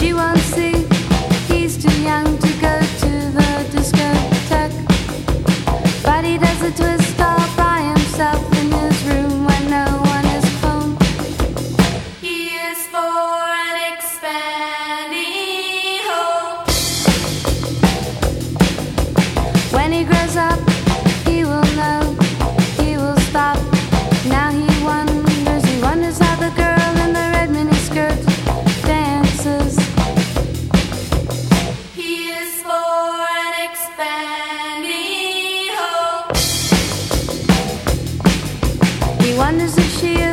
She won't see, he's too young to go to the discotheque. But he does a twist all by himself in his room when no one is home. He is for an expanding hope. When he grows up, wonders if she